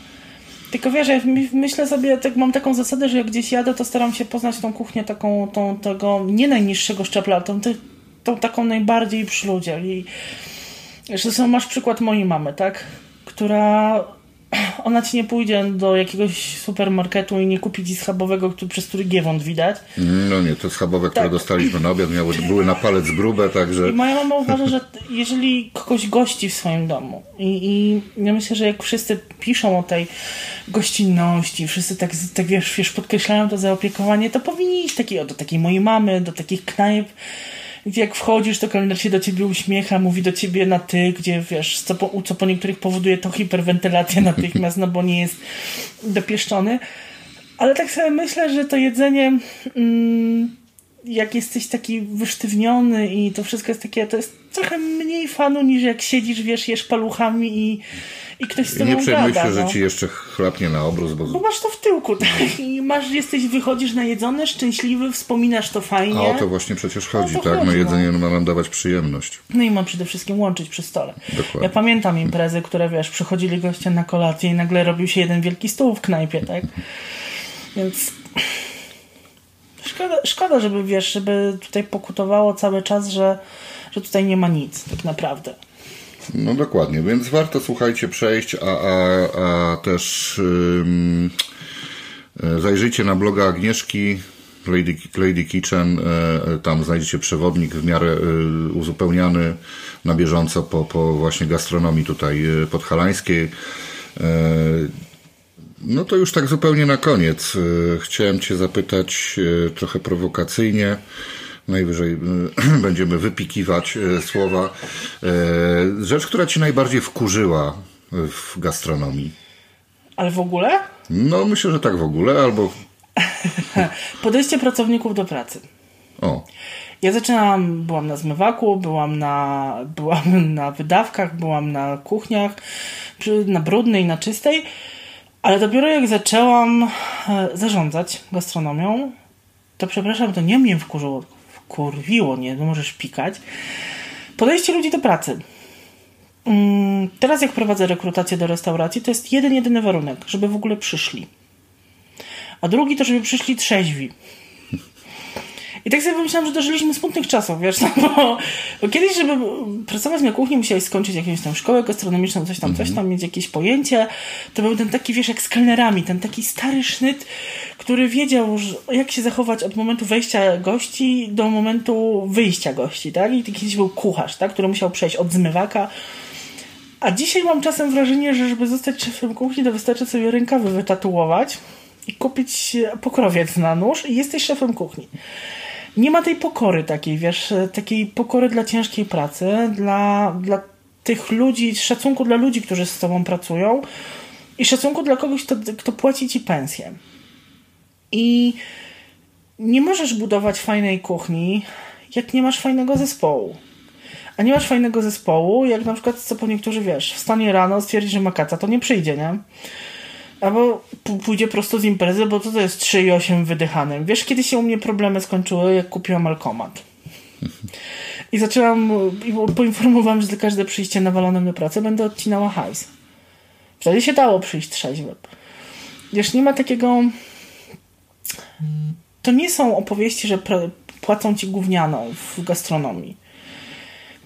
Tylko wiesz, ja my- myślę sobie, tak mam taką zasadę, że jak gdzieś jadę, to staram się poznać tą kuchnię taką, tą, tego nie najniższego szczebla, tą, tą taką najbardziej przyludziel. I zresztą masz przykład mojej mamy, tak? Która ona ci nie pójdzie do jakiegoś supermarketu i nie kupi ci schabowego, który, przez który giewont widać. No nie, te schabowe, które Tak. dostaliśmy na obiad, miały, były na palec grube, także I moja mama uważa, że jeżeli kogoś gości w swoim domu i, i ja myślę, że jak wszyscy piszą o tej gościnności, wszyscy tak, tak wiesz, wiesz, podkreślają to zaopiekowanie, to powinni iść taki, o, do takiej mojej mamy, do takich knajp, jak wchodzisz, to kelner się do ciebie uśmiecha, mówi do ciebie na ty, gdzie wiesz, co po, co po niektórych powoduje to hiperwentylację natychmiast, no bo nie jest dopieszczony. Ale tak sobie myślę, że to jedzenie, mm, jak jesteś taki wysztywniony i to wszystko jest takie, to jest trochę mniej fanu niż jak siedzisz, wiesz, jesz paluchami i, i ktoś z nie tobą przejmuj gada. się, że no. ci jeszcze chlapnie na obrus, bo Bo masz to w tyłku, tak? I masz, jesteś, wychodzisz najedzony, szczęśliwy, wspominasz to a fajnie. o to właśnie przecież chodzi, to tak? No chodzi, jedzenie ma nam dawać przyjemność. No i ma przede wszystkim łączyć przy stole. Dokładnie. Ja pamiętam imprezy, które wiesz, przychodzili goście na kolację i nagle robił się jeden wielki stół w knajpie, tak? Więc szkoda, szkoda, żeby wiesz, żeby tutaj pokutowało cały czas, że, że tutaj nie ma nic tak naprawdę. No dokładnie, więc warto słuchajcie przejść, a, a, a też ym, e, zajrzyjcie na bloga Agnieszki Lady, Lady Kitchen, e, tam znajdziecie przewodnik w miarę e, uzupełniany na bieżąco po, po właśnie gastronomii tutaj e, podhalańskiej. E, No to już tak zupełnie na koniec. e, Chciałem Cię zapytać e, trochę prowokacyjnie. Najwyżej e, będziemy wypikiwać e, słowa. E, Rzecz, która Ci najbardziej wkurzyła w gastronomii. Ale w ogóle No myślę, że tak w ogóle, albo podejście pracowników do pracy. o, Ja zaczynałam, byłam na zmywaku, byłam na, byłam na wydawkach, byłam na kuchniach, na brudnej, na czystej, ale dopiero jak zaczęłam zarządzać gastronomią, to przepraszam, to nie mnie wkurzyło, wkurwiło, nie, no możesz pikać, podejście ludzi do pracy. Mm, Teraz jak prowadzę rekrutację do restauracji, to jest jeden, jedyny warunek, żeby w ogóle przyszli. A drugi to, żeby przyszli trzeźwi. I tak sobie pomyślałam, że dożyliśmy smutnych czasów, wiesz, no bo, bo kiedyś, żeby pracować na kuchni, musiałeś skończyć jakąś tam szkołę gastronomiczną, coś tam, coś tam, mieć jakieś pojęcie. To był ten taki, wiesz, jak z kelnerami, ten taki stary sznyt, który wiedział, jak się zachować od momentu wejścia gości do momentu wyjścia gości, tak? I kiedyś był kucharz, tak? Który musiał przejść od zmywaka. A dzisiaj mam czasem wrażenie, że żeby zostać szefem kuchni, to wystarczy sobie rękawy wytatuować i kupić pokrowiec na nóż i jesteś szefem kuchni nie ma tej pokory takiej, wiesz, takiej pokory dla ciężkiej pracy, dla, dla tych ludzi, szacunku dla ludzi, którzy z tobą pracują i szacunku dla kogoś, kto, kto płaci ci pensję. I nie możesz budować fajnej kuchni, jak nie masz fajnego zespołu. A nie masz fajnego zespołu, jak na przykład, co po niektórzy wiesz, wstanie rano, stwierdzi, że ma kaca, to nie przyjdzie, nie? Albo pójdzie prosto z imprezy, bo to, to jest 3,8 wydychanym. Wiesz, kiedy się u mnie problemy skończyły, jak kupiłam alkomat. I zaczęłam, i poinformowałam, że za każde przyjście nawalonym do pracy będę odcinała hajs. Wtedy się dało przyjść trzeźwym. Wiesz, nie ma takiego... To nie są opowieści, że płacą ci gównianą w gastronomii.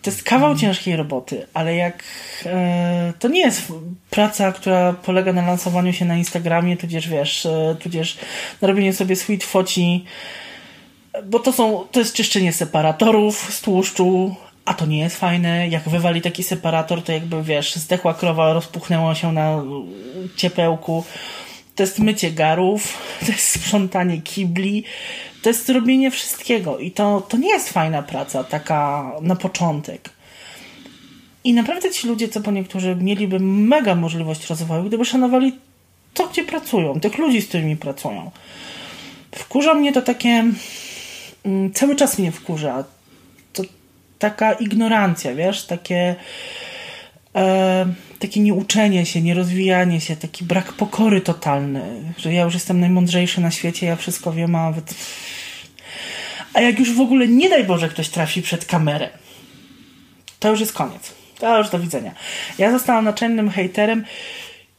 To jest kawał ciężkiej roboty, ale jak e, to nie jest praca, która polega na lansowaniu się na Instagramie, tudzież wiesz, e, tudzież na robieniu sobie sweet foci, bo to są, to jest czyszczenie separatorów z tłuszczu, a to nie jest fajne. Jak wywali taki separator, to jakby wiesz, zdechła krowa, rozpuchnęła się na ciepełku. To jest mycie garów, to jest sprzątanie kibli, to jest robienie wszystkiego i to, to nie jest fajna praca, taka na początek. I naprawdę ci ludzie, co po niektórzy, mieliby mega możliwość rozwoju, gdyby szanowali to, gdzie pracują, tych ludzi, z którymi pracują. Wkurza mnie to takie. Mm, cały czas mnie wkurza. To taka ignorancja, wiesz, takie. E, takie nieuczenie się, nierozwijanie się, taki brak pokory totalny, że ja już jestem najmądrzejszy na świecie, ja wszystko wiem, a nawet a jak już w ogóle nie daj Boże ktoś trafi przed kamerę, to już jest koniec. To już do widzenia. Ja zostałam naczelnym hejterem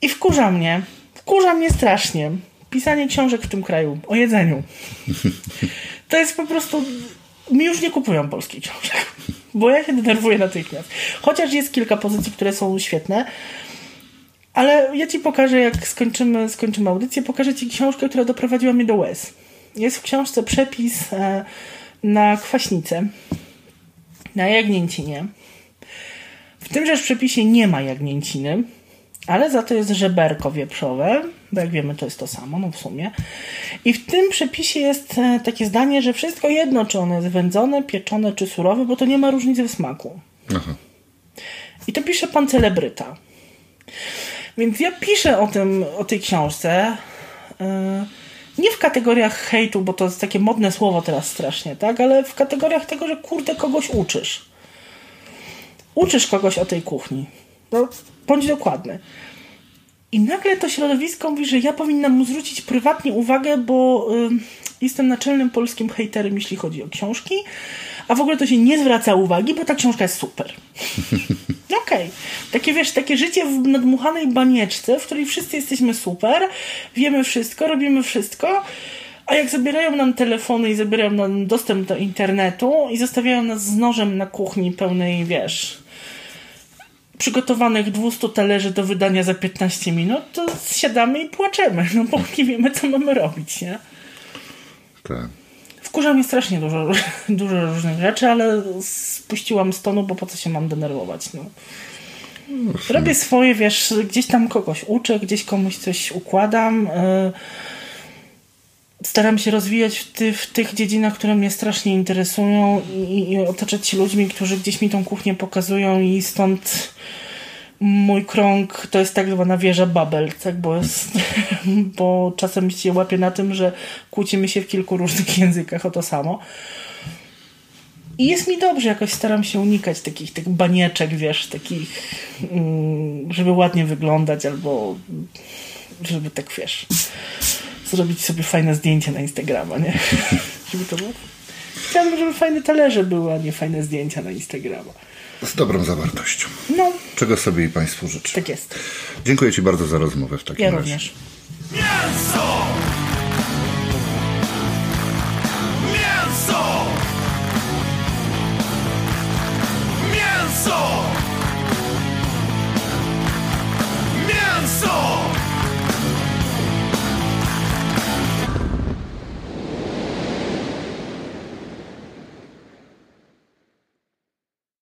i wkurza mnie, wkurza mnie strasznie pisanie książek w tym kraju o jedzeniu. To jest po prostu. Mi już nie kupują polskich książek, bo ja się denerwuję natychmiast. Chociaż jest kilka pozycji, które są świetne. Ale ja ci pokażę, jak skończymy, skończymy audycję, pokażę ci książkę, która doprowadziła mnie do łez jest w książce przepis e, na kwaśnicę, na jagnięcinie. W tymże przepisie nie ma jagnięciny, ale za to jest żeberko wieprzowe, bo jak wiemy to jest to samo, no w sumie. I w tym przepisie jest e, takie zdanie, że wszystko jedno, czy ono jest wędzone, pieczone, czy surowe, bo to nie ma różnicy w smaku. Aha. I to pisze pan celebryta. Więc ja piszę o tym, o tej książce. Yy, nie w kategoriach hejtu, bo to jest takie modne słowo teraz strasznie, tak? Ale w kategoriach tego, że kurde kogoś uczysz. Uczysz kogoś o tej kuchni. No, bądź dokładny. I nagle to środowisko mówi, że ja powinnam mu zwrócić prywatnie uwagę, bo y, jestem naczelnym polskim hejterem, jeśli chodzi o książki, a w ogóle to się nie zwraca uwagi, bo ta książka jest super. Okej. Okay. Takie wiesz, takie życie w nadmuchanej banieczce, w której wszyscy jesteśmy super, wiemy wszystko, robimy wszystko, a jak zabierają nam telefony i zabierają nam dostęp do internetu i zostawiają nas z nożem na kuchni pełnej, wiesz, przygotowanych 200 talerzy do wydania za 15 minut, to siadamy i płaczemy, no bo nie wiemy, co mamy robić, nie? Tak. Wkurza mnie strasznie dużo, dużo różnych rzeczy, ale spuściłam z tonu, bo po co się mam denerwować, no. Robię swoje, wiesz, gdzieś tam kogoś uczę, gdzieś komuś coś układam. Y, staram się rozwijać w, ty, w tych dziedzinach, które mnie strasznie interesują i, i otaczać się ludźmi, którzy gdzieś mi tą kuchnię pokazują i stąd mój krąg to jest tak zwana wieża Babel, tak, bo, jest, bo czasem się łapię na tym, że kłócimy się w kilku różnych językach o to samo. I jest mi dobrze, jakoś staram się unikać takich tych banieczek, wiesz, takich, mm, żeby ładnie wyglądać, albo żeby tak, wiesz, zrobić sobie fajne zdjęcie na Instagrama, nie? żeby to było. Chciałbym, żeby fajne talerze były, a nie fajne zdjęcia na Instagrama. Z dobrą zawartością. No. Czego sobie i Państwu życzę. Tak jest. Dziękuję Ci bardzo za rozmowę w takim ja razie. Również. Mięso! Mięso! Mięso!